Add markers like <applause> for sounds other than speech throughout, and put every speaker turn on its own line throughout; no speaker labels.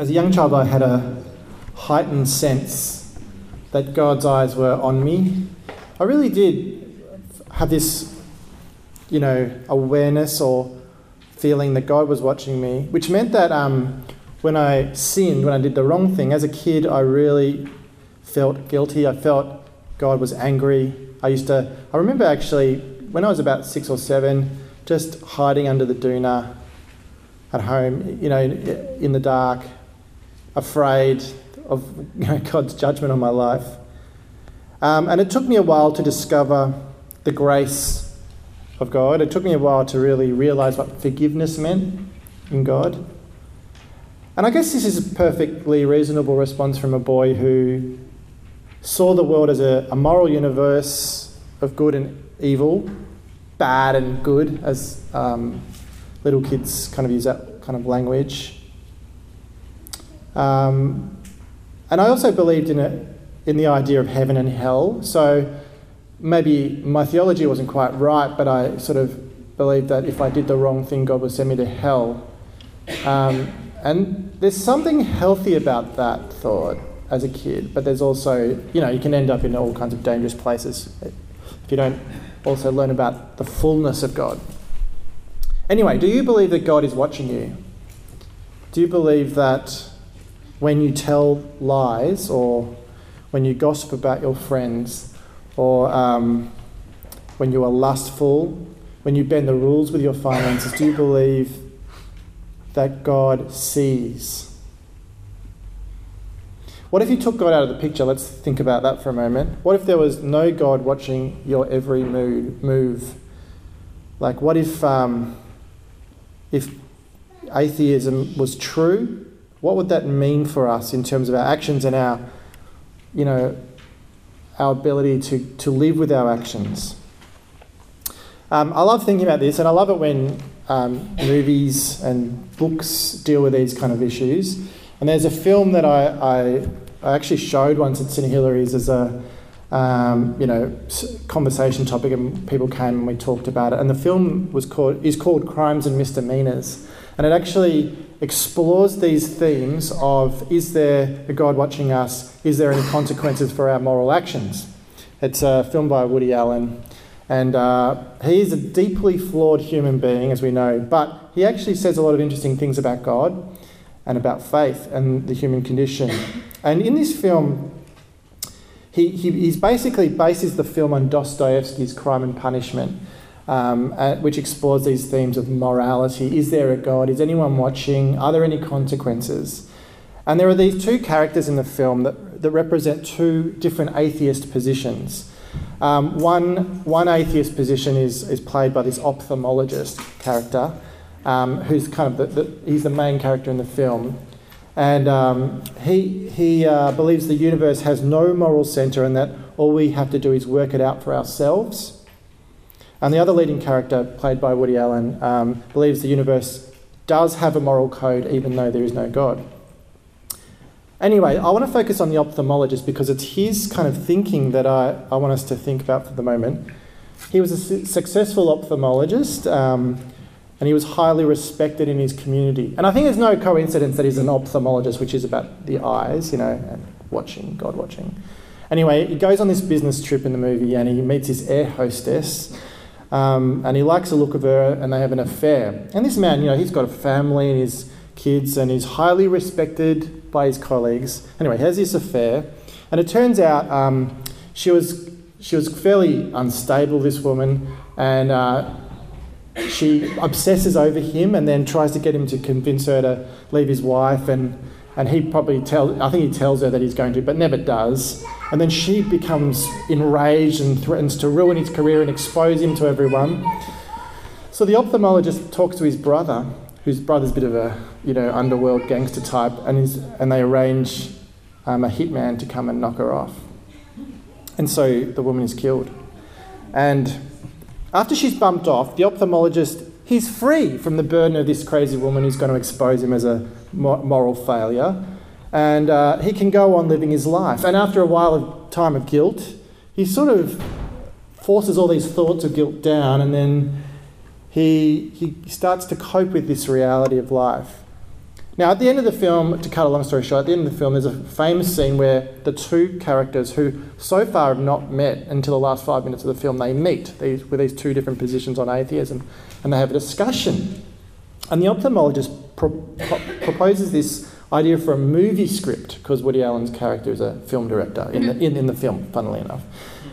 as a young child, I had a heightened sense that God's eyes were on me. I really did have this, you know, awareness or feeling that God was watching me, which meant that um, when I sinned, when I did the wrong thing, as a kid, I really felt guilty. I felt God was angry. I used to, I remember actually when I was about six or seven, just hiding under the doona at home, you know, in the dark, afraid of God's judgment on my life. Um, and it took me a while to discover the grace of God. It took me a while to really realize what forgiveness meant in God. And I guess this is a perfectly reasonable response from a boy who saw the world as a, a moral universe of good and evil, bad and good, as um, little kids kind of use that kind of language. Um, and I also believed in it, in the idea of heaven and hell. So maybe my theology wasn't quite right, but I sort of believed that if I did the wrong thing, God would send me to hell. Um, and there's something healthy about that thought as a kid, but there's also, you know, you can end up in all kinds of dangerous places if you don't also learn about the fullness of God. Anyway, do you believe that God is watching you? Do you believe that when you tell lies or when you gossip about your friends or um, when you are lustful, when you bend the rules with your finances, do you believe that God sees? What if you took God out of the picture? Let's think about that for a moment. What if there was no God watching your every move? Like, what if, um, if atheism was true? What would that mean for us in terms of our actions and our, you know, our ability to, to live with our actions? Um, I love thinking about this, and I love it when um, movies and books deal with these kind of issues. And there's a film that I, I, I actually showed once at St Hilary's as a um, you know conversation topic, and people came and we talked about it. And the film was called is called Crimes and Misdemeanors, and it actually explores these themes of is there a God watching us? Is there any consequences for our moral actions? It's a film by Woody Allen. And uh, he is a deeply flawed human being, as we know, but he actually says a lot of interesting things about God and about faith and the human condition. And in this film, he, he basically bases the film on Dostoevsky's Crime and Punishment, um, uh, which explores these themes of morality. Is there a God? Is anyone watching? Are there any consequences? And there are these two characters in the film that, that represent two different atheist positions. Um, one, one atheist position is, is played by this ophthalmologist character, um, who's kind of the, the, he's the main character in the film. And um, he, he uh, believes the universe has no moral centre and that all we have to do is work it out for ourselves. And the other leading character, played by Woody Allen, um, believes the universe does have a moral code even though there is no God. Anyway, I want to focus on the ophthalmologist because it's his kind of thinking that I, I want us to think about for the moment. He was a su- successful ophthalmologist. Um, and he was highly respected in his community. And I think it's no coincidence that he's an ophthalmologist, which is about the eyes, you know, and watching, God watching. Anyway, he goes on this business trip in the movie and he meets his air hostess. Um, and he likes the look of her and they have an affair. And this man, you know, he's got a family and his kids and he's highly respected by his colleagues. Anyway, he has this affair. And it turns out um, she, was, she was fairly unstable, this woman, and uh, she obsesses over him and then tries to get him to convince her to leave his wife and and he probably tells I think he tells her that he's going to but never does and then she becomes enraged and threatens to ruin his career and expose him to everyone. So the ophthalmologist talks to his brother whose brother's a bit of a you know underworld gangster type and and they arrange um, a hitman to come and knock her off. And so the woman is killed. And after she's bumped off, the ophthalmologist, he's free from the burden of this crazy woman who's going to expose him as a moral failure. And uh, he can go on living his life. And after a while of time of guilt, he sort of forces all these thoughts of guilt down and then he, he starts to cope with this reality of life. Now, at the end of the film, to cut a long story short, at the end of the film, there's a famous scene where the two characters who so far have not met until the last five minutes of the film, they meet these, with these two different positions on atheism and they have a discussion. And the ophthalmologist pro- pro- proposes this idea for a movie script because Woody Allen's character is a film director in the, in, in the film, funnily enough.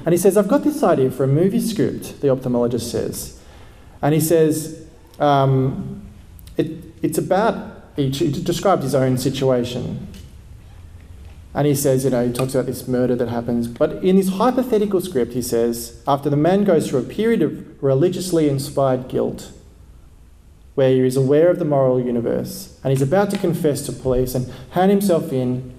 And he says, I've got this idea for a movie script, the ophthalmologist says. And he says, um, it, it's about he, he describes his own situation. And he says, you know, he talks about this murder that happens. But in his hypothetical script, he says, after the man goes through a period of religiously inspired guilt, where he is aware of the moral universe, and he's about to confess to police and hand himself in,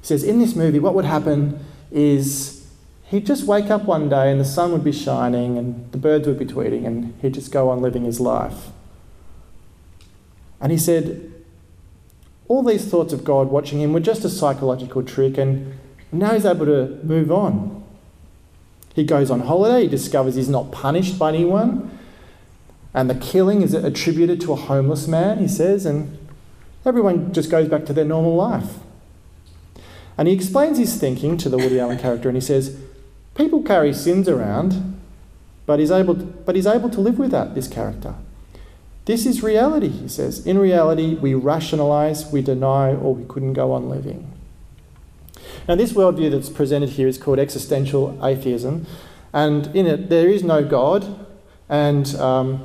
he says, in this movie, what would happen is he'd just wake up one day and the sun would be shining and the birds would be tweeting and he'd just go on living his life. And he said, all these thoughts of God watching him were just a psychological trick, and now he's able to move on. He goes on holiday, he discovers he's not punished by anyone, and the killing is attributed to a homeless man, he says, and everyone just goes back to their normal life. And he explains his thinking to the Woody Allen character, and he says, People carry sins around, but he's able to, but he's able to live with that, this character. This is reality, he says. In reality, we rationalize, we deny, or we couldn't go on living. Now, this worldview that's presented here is called existential atheism, and in it, there is no God, and um,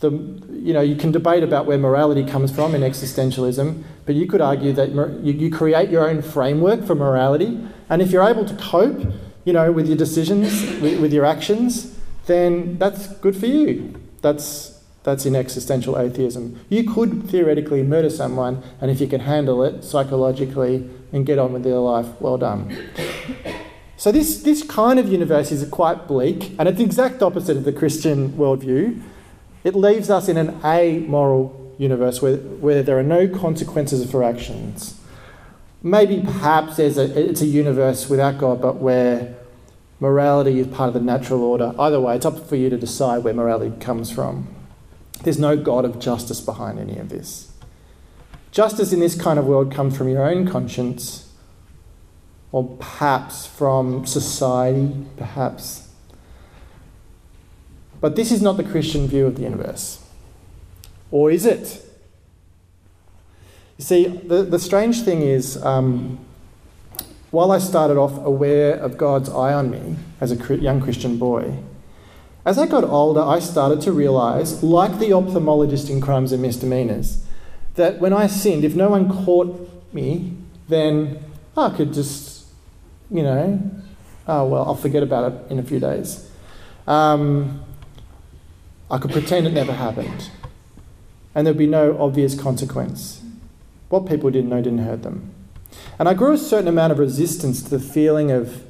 the, you know, you can debate about where morality comes from in existentialism, but you could argue that you, you create your own framework for morality, and if you're able to cope, you know, with your decisions, with, with your actions, then that's good for you. That's that's in existential atheism. You could theoretically murder someone, and if you can handle it psychologically and get on with your life, well done. So, this, this kind of universe is quite bleak, and it's the exact opposite of the Christian worldview. It leaves us in an amoral universe where, where there are no consequences for actions. Maybe perhaps there's a, it's a universe without God, but where morality is part of the natural order. Either way, it's up for you to decide where morality comes from. There's no God of justice behind any of this. Justice in this kind of world comes from your own conscience, or perhaps from society, perhaps. But this is not the Christian view of the universe. Or is it? You see, the, the strange thing is, um, while I started off aware of God's eye on me as a young Christian boy, as I got older, I started to realize, like the ophthalmologist in Crimes and Misdemeanors, that when I sinned, if no one caught me, then I could just, you know, oh, well, I'll forget about it in a few days. Um, I could pretend it never happened. And there'd be no obvious consequence. What people didn't know didn't hurt them. And I grew a certain amount of resistance to the feeling of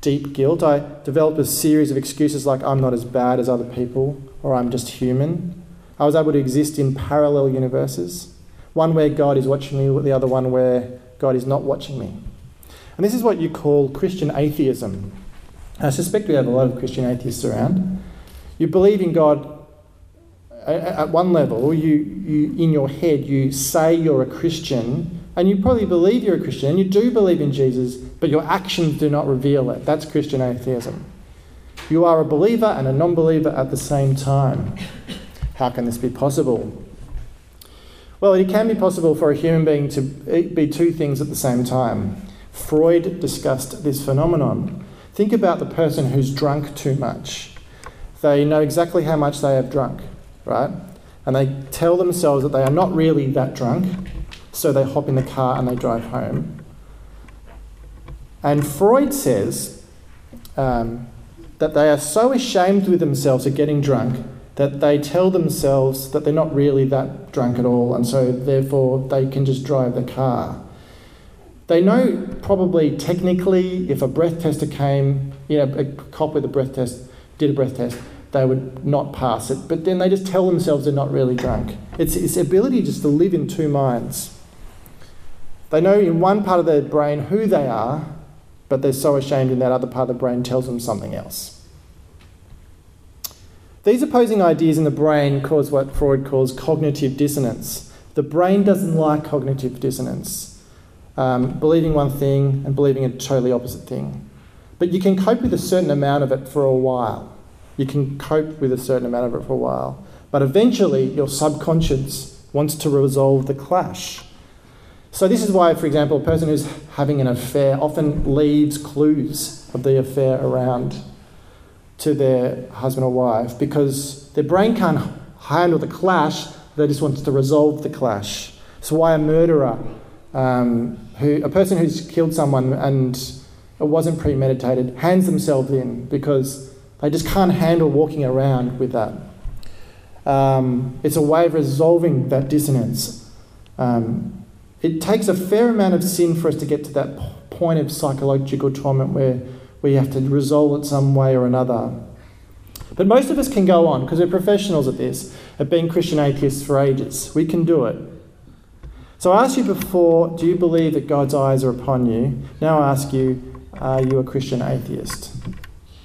deep guilt. I developed a series of excuses like I'm not as bad as other people or I'm just human. I was able to exist in parallel universes, one where God is watching me, the other one where God is not watching me. And this is what you call Christian atheism. I suspect we have a lot of Christian atheists around. You believe in God at one level, you, you, in your head, you say you're a Christian, and you probably believe you're a Christian, and you do believe in Jesus, but your actions do not reveal it. That's Christian atheism. You are a believer and a non believer at the same time. How can this be possible? Well, it can be possible for a human being to be two things at the same time. Freud discussed this phenomenon. Think about the person who's drunk too much. They know exactly how much they have drunk, right? And they tell themselves that they are not really that drunk, so they hop in the car and they drive home. And Freud says um, that they are so ashamed with themselves of getting drunk that they tell themselves that they're not really that drunk at all, and so therefore they can just drive the car. They know probably technically if a breath tester came, you know, a cop with a breath test did a breath test, they would not pass it, but then they just tell themselves they're not really drunk. It's this ability just to live in two minds. They know in one part of their brain who they are, but they're so ashamed in that other part of the brain tells them something else. These opposing ideas in the brain cause what Freud calls cognitive dissonance. The brain doesn't like cognitive dissonance, um, believing one thing and believing a totally opposite thing. But you can cope with a certain amount of it for a while. You can cope with a certain amount of it for a while. But eventually, your subconscious wants to resolve the clash. So, this is why, for example, a person who's having an affair often leaves clues of the affair around to their husband or wife because their brain can't handle the clash, they just want to resolve the clash. So, why a murderer, um, who, a person who's killed someone and it wasn't premeditated, hands themselves in because they just can't handle walking around with that. Um, it's a way of resolving that dissonance. Um, it takes a fair amount of sin for us to get to that point of psychological torment where we have to resolve it some way or another. But most of us can go on because we're professionals at this, at being Christian atheists for ages. We can do it. So I asked you before, do you believe that God's eyes are upon you? Now I ask you, are you a Christian atheist?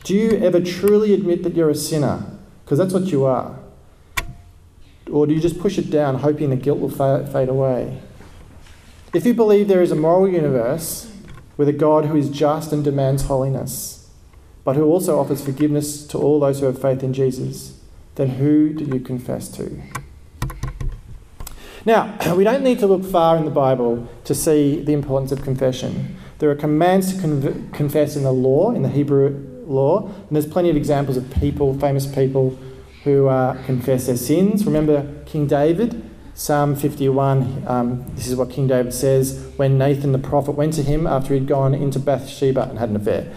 Do you ever truly admit that you're a sinner? Because that's what you are. Or do you just push it down, hoping the guilt will fade away? If you believe there is a moral universe with a God who is just and demands holiness, but who also offers forgiveness to all those who have faith in Jesus, then who do you confess to? Now, <clears throat> we don't need to look far in the Bible to see the importance of confession. There are commands to con- confess in the law, in the Hebrew law, and there's plenty of examples of people, famous people, who uh, confess their sins. Remember King David? Psalm 51, um, this is what King David says when Nathan the prophet went to him after he'd gone into Bathsheba and had an affair.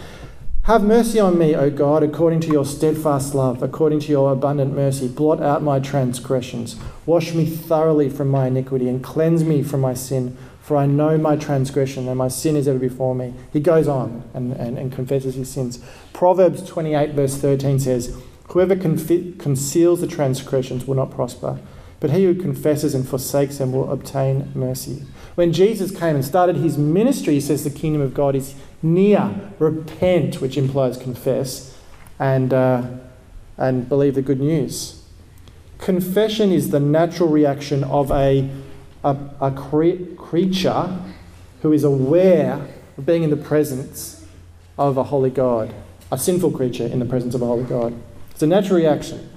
Have mercy on me, O God, according to your steadfast love, according to your abundant mercy. Blot out my transgressions. Wash me thoroughly from my iniquity and cleanse me from my sin, for I know my transgression and my sin is ever before me. He goes on and, and, and confesses his sins. Proverbs 28, verse 13 says, Whoever confi- conceals the transgressions will not prosper, but he who confesses and forsakes them will obtain mercy. When Jesus came and started his ministry, he says the kingdom of God is near. Repent, which implies confess, and, uh, and believe the good news. Confession is the natural reaction of a, a, a cre- creature who is aware of being in the presence of a holy God, a sinful creature in the presence of a holy God. It's a natural reaction.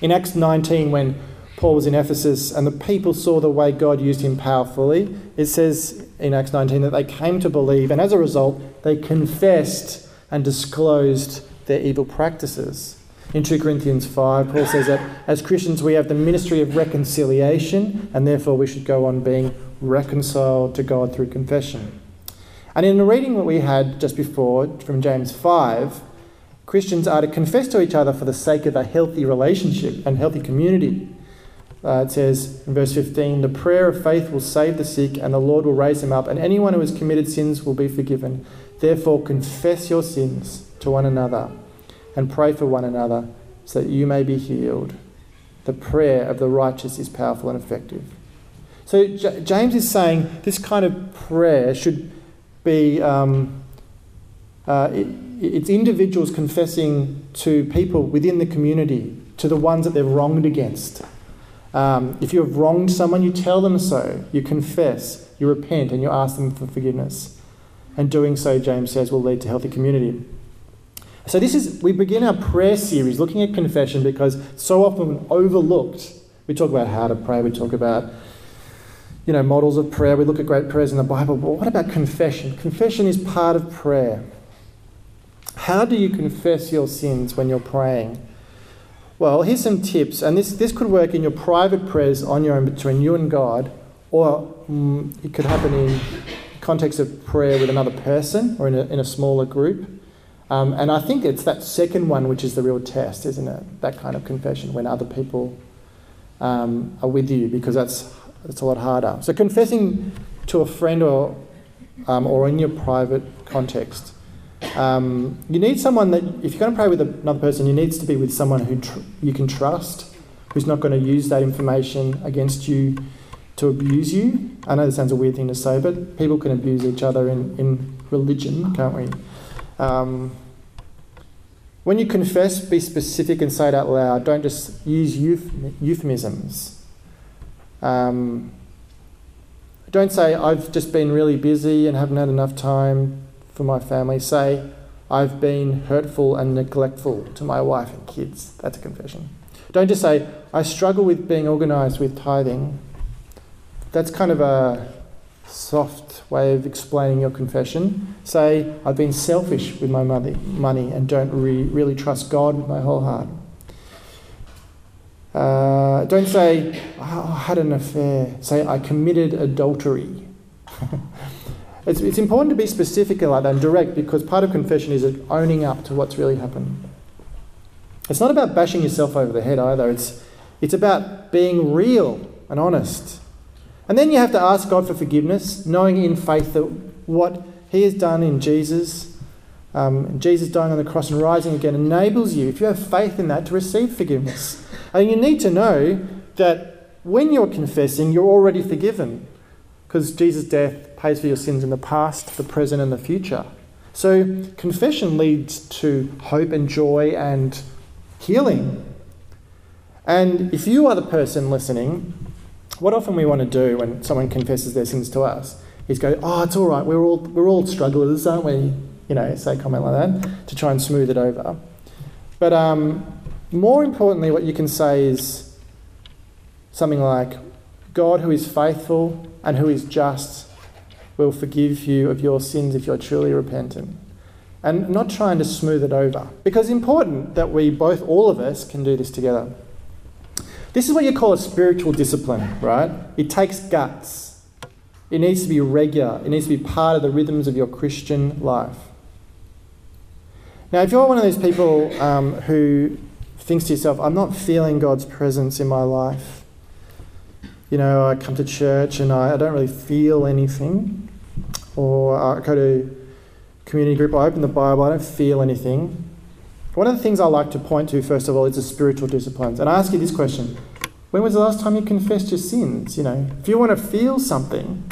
In Acts 19, when Paul was in Ephesus and the people saw the way God used him powerfully, it says in Acts 19 that they came to believe, and as a result, they confessed and disclosed their evil practices. In 2 Corinthians 5, Paul says that as Christians we have the ministry of reconciliation, and therefore we should go on being reconciled to God through confession. And in the reading that we had just before from James 5, Christians are to confess to each other for the sake of a healthy relationship and healthy community. Uh, it says in verse 15, the prayer of faith will save the sick, and the Lord will raise him up, and anyone who has committed sins will be forgiven. Therefore, confess your sins to one another and pray for one another so that you may be healed. The prayer of the righteous is powerful and effective. So, J- James is saying this kind of prayer should be um, uh, it, it's individuals confessing to people within the community, to the ones that they've wronged against. Um, if you have wronged someone, you tell them so. You confess, you repent, and you ask them for forgiveness. And doing so, James says, will lead to healthy community. So this is we begin our prayer series looking at confession because so often overlooked. We talk about how to pray. We talk about you know models of prayer. We look at great prayers in the Bible. But what about confession? Confession is part of prayer. How do you confess your sins when you're praying? Well, here's some tips, and this, this could work in your private prayers on your own between you and God, or um, it could happen in context of prayer with another person or in a, in a smaller group. Um, and I think it's that second one which is the real test, isn't it? That kind of confession when other people um, are with you, because that's, that's a lot harder. So confessing to a friend or, um, or in your private context um, you need someone that, if you're going to pray with another person, you needs to be with someone who tr- you can trust, who's not going to use that information against you to abuse you. I know this sounds a weird thing to say, but people can abuse each other in, in religion, can't we? Um, when you confess, be specific and say it out loud. Don't just use euphemisms. Um, don't say, I've just been really busy and haven't had enough time for my family. Say, I've been hurtful and neglectful to my wife and kids. That's a confession. Don't just say, I struggle with being organised with tithing. That's kind of a soft way of explaining your confession. Say, I've been selfish with my money and don't re- really trust God with my whole heart. Uh, don't say, oh, I had an affair. Say, I committed adultery. <laughs> it's, it's important to be specific like that and direct because part of confession is owning up to what's really happened. It's not about bashing yourself over the head either, it's, it's about being real and honest. And then you have to ask God for forgiveness, knowing in faith that what He has done in Jesus, um, Jesus dying on the cross and rising again, enables you, if you have faith in that, to receive forgiveness. And you need to know that when you're confessing, you're already forgiven because Jesus' death pays for your sins in the past, the present, and the future. So confession leads to hope and joy and healing. And if you are the person listening, what often we want to do when someone confesses their sins to us is go, "Oh, it's all right. We're all we're all strugglers, aren't we?" You know, say a comment like that to try and smooth it over. But um, more importantly, what you can say is something like, "God, who is faithful and who is just, will forgive you of your sins if you're truly repentant." And not trying to smooth it over, because it's important that we both, all of us, can do this together. This is what you call a spiritual discipline, right? It takes guts. It needs to be regular. It needs to be part of the rhythms of your Christian life. Now, if you're one of those people um, who thinks to yourself, I'm not feeling God's presence in my life, you know, I come to church and I, I don't really feel anything, or I go to community group, I open the Bible, I don't feel anything, one of the things I like to point to, first of all, is the spiritual disciplines. And I ask you this question When was the last time you confessed your sins? You know, if you want to feel something,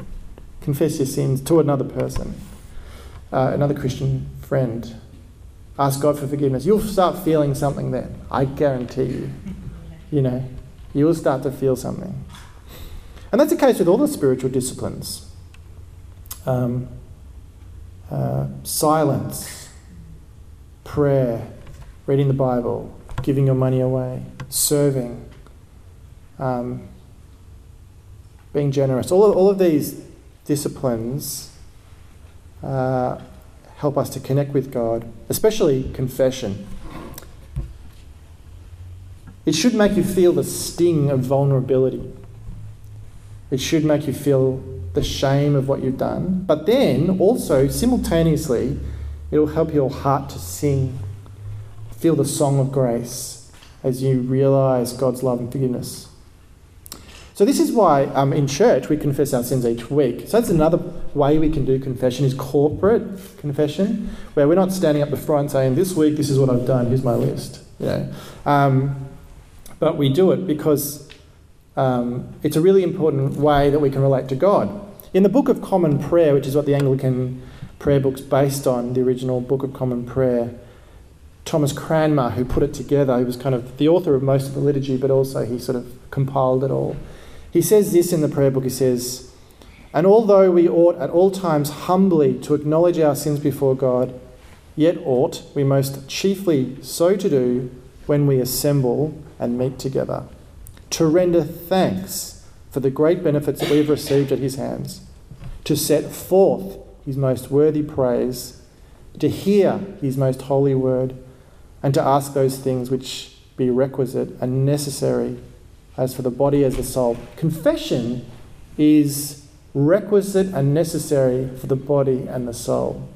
confess your sins to another person, uh, another Christian friend. Ask God for forgiveness. You'll start feeling something then. I guarantee you. You know, you will start to feel something. And that's the case with all the spiritual disciplines. Um, uh, silence, prayer, reading the Bible, giving your money away, serving, um, being generous. All of, all of these disciplines uh, help us to connect with God, especially confession. It should make you feel the sting of vulnerability. It should make you feel the shame of what you've done. But then also, simultaneously, it'll help your heart to sing feel the song of grace as you realize God's love and forgiveness. So this is why um, in church we confess our sins each week. So that's another way we can do confession is corporate confession, where we're not standing up the front saying, "This week, this is what I've done. Here's my list." You know, um, but we do it because um, it's a really important way that we can relate to God. In the Book of Common Prayer, which is what the Anglican prayer book's based on, the original Book of Common Prayer, Thomas Cranmer, who put it together, he was kind of the author of most of the liturgy, but also he sort of compiled it all. He says this in the prayer book he says, And although we ought at all times humbly to acknowledge our sins before God, yet ought we most chiefly so to do when we assemble and meet together, to render thanks for the great benefits that we have received at his hands, to set forth his most worthy praise, to hear his most holy word and to ask those things which be requisite and necessary as for the body as the soul. Confession is requisite and necessary for the body and the soul.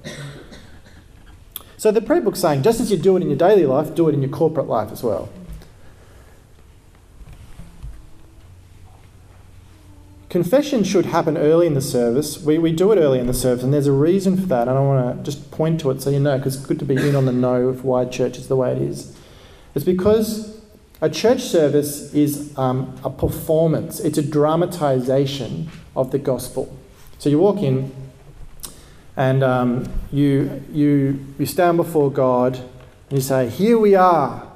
So the prayer book's saying, just as you do it in your daily life, do it in your corporate life as well. Confession should happen early in the service. We, we do it early in the service, and there's a reason for that. I want to just point to it so you know, because it's good to be in on the know of why church is the way it is. It's because a church service is um, a performance, it's a dramatization of the gospel. So you walk in, and um, you, you, you stand before God, and you say, Here we are.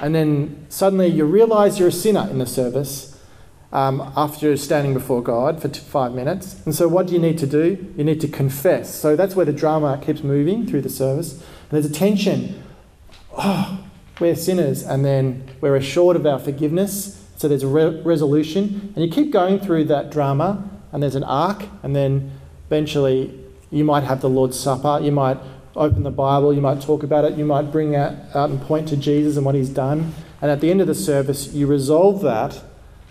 And then suddenly you realize you're a sinner in the service um, after standing before God for five minutes. And so, what do you need to do? You need to confess. So, that's where the drama keeps moving through the service. And there's a tension. Oh, we're sinners, and then we're assured of our forgiveness. So, there's a re- resolution. And you keep going through that drama, and there's an arc, and then eventually you might have the Lord's Supper. You might open the Bible, you might talk about it, you might bring out, out and point to Jesus and what he's done. And at the end of the service, you resolve that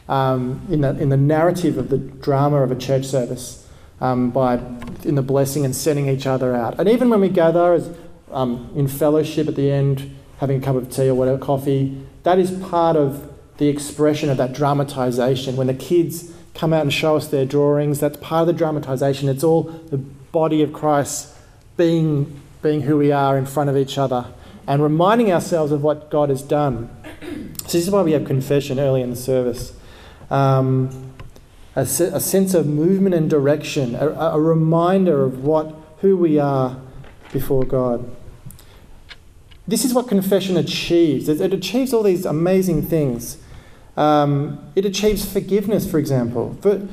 um, in, the, in the narrative of the drama of a church service um, by in the blessing and sending each other out. And even when we gather as, um, in fellowship at the end, having a cup of tea or whatever, coffee, that is part of the expression of that dramatization. When the kids come out and show us their drawings, that's part of the dramatization. It's all the body of Christ being, being who we are in front of each other and reminding ourselves of what God has done. So, this is why we have confession early in the service. Um, a, a, sense of movement and direction, a, a reminder of what, who we are before God. This is what confession achieves. It, it achieves all these amazing things. Um, it achieves forgiveness, for example. For,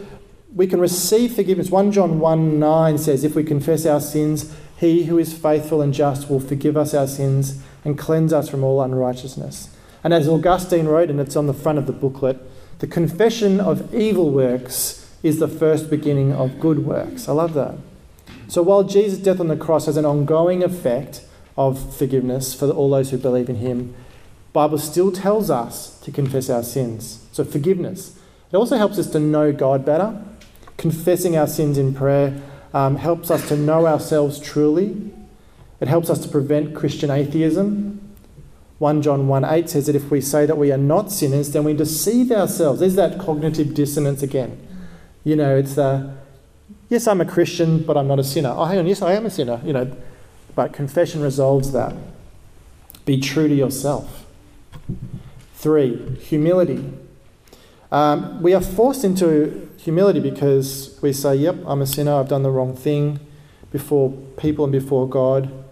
we can receive forgiveness. 1 John 1 9 says, If we confess our sins, he who is faithful and just will forgive us our sins and cleanse us from all unrighteousness. And as Augustine wrote, and it's on the front of the booklet, the confession of evil works is the first beginning of good works. I love that. So while Jesus' death on the cross has an ongoing effect of forgiveness for all those who believe in him, Bible still tells us to confess our sins. So forgiveness. It also helps us to know God better. Confessing our sins in prayer um, helps us to know ourselves truly. It helps us to prevent Christian atheism. 1 John 1 8 says that if we say that we are not sinners, then we deceive ourselves. There's that cognitive dissonance again. You know, it's uh, yes, I'm a Christian, but I'm not a sinner. Oh, hang on, yes, I am a sinner. You know, but confession resolves that. Be true to yourself. Three, humility. Um, we are forced into humility because we say, Yep, I'm a sinner, I've done the wrong thing before people and before God.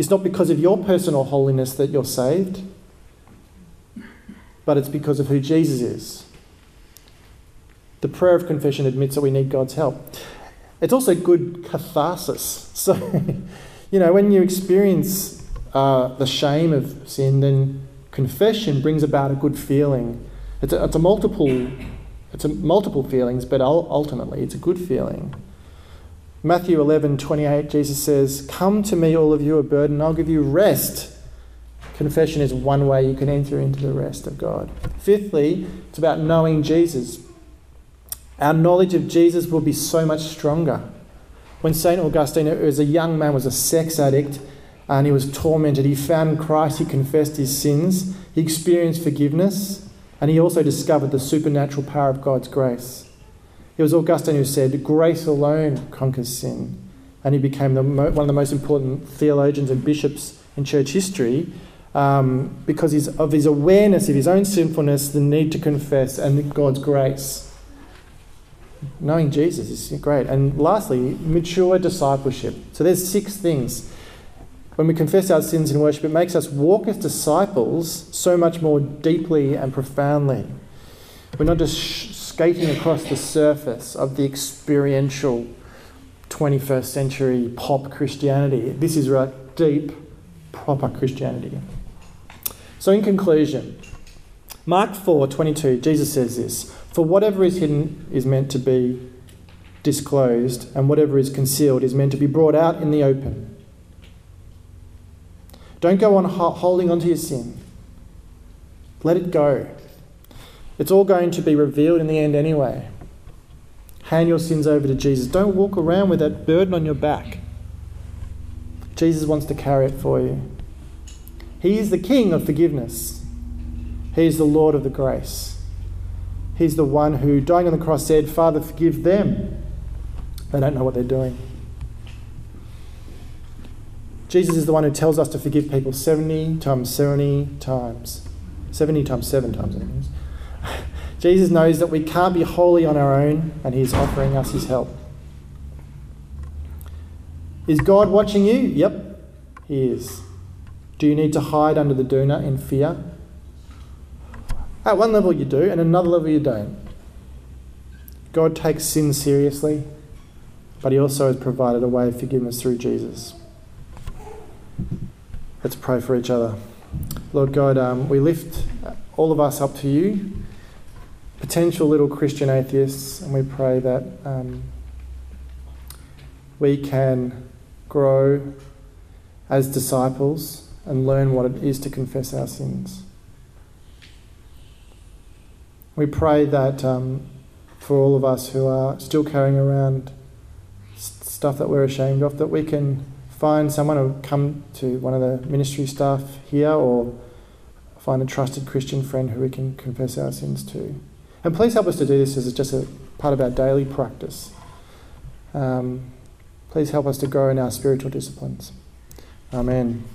It's not because of your personal holiness that you're saved, but it's because of who Jesus is. The prayer of confession admits that we need God's help. It's also good catharsis. <laughs> So, you know, when you experience uh, the shame of sin, then confession brings about a good feeling. It's a, it's a multiple, it's a multiple feelings, but ultimately it's a good feeling. Matthew 11, 28, Jesus says, Come to me, all of you are burdened, I'll give you rest. Confession is one way you can enter into the rest of God. Fifthly, it's about knowing Jesus. Our knowledge of Jesus will be so much stronger. When St. Augustine, as a young man, was a sex addict and he was tormented, he found Christ, he confessed his sins, he experienced forgiveness, and he also discovered the supernatural power of God's grace. It was Augustine who said, Grace alone conquers sin. And he became the, one of the most important theologians and bishops in church history um, because of his awareness of his own sinfulness, the need to confess, and God's grace. Knowing Jesus is great. And lastly, mature discipleship. So there's six things. When we confess our sins in worship, it makes us walk as disciples so much more deeply and profoundly. We're not just skating across the surface of the experiential 21st century pop Christianity. This is right deep, proper Christianity. So, in conclusion, Mark 4 22, Jesus says this For whatever is hidden is meant to be disclosed, and whatever is concealed is meant to be brought out in the open. Don't go on holding on to your sin. Let it go. It's all going to be revealed in the end anyway. Hand your sins over to Jesus. Don't walk around with that burden on your back. Jesus wants to carry it for you. He is the King of forgiveness, He is the Lord of the grace. He's the one who, dying on the cross, said, Father, forgive them. They don't know what they're doing. Jesus is the one who tells us to forgive people 70 times 70 times. 70 times 7 times, Jesus knows that we can't be holy on our own, and He's offering us His help. Is God watching you? Yep, He is. Do you need to hide under the doona in fear? At one level you do, and another level you don't. God takes sin seriously, but He also has provided a way of forgiveness through Jesus. Let's pray for each other. Lord God, um, we lift all of us up to you, potential little Christian atheists, and we pray that um, we can grow as disciples and learn what it is to confess our sins. We pray that um, for all of us who are still carrying around stuff that we're ashamed of, that we can find someone or come to one of the ministry staff here or find a trusted Christian friend who we can confess our sins to. And please help us to do this as just a part of our daily practice. Um, please help us to grow in our spiritual disciplines. Amen.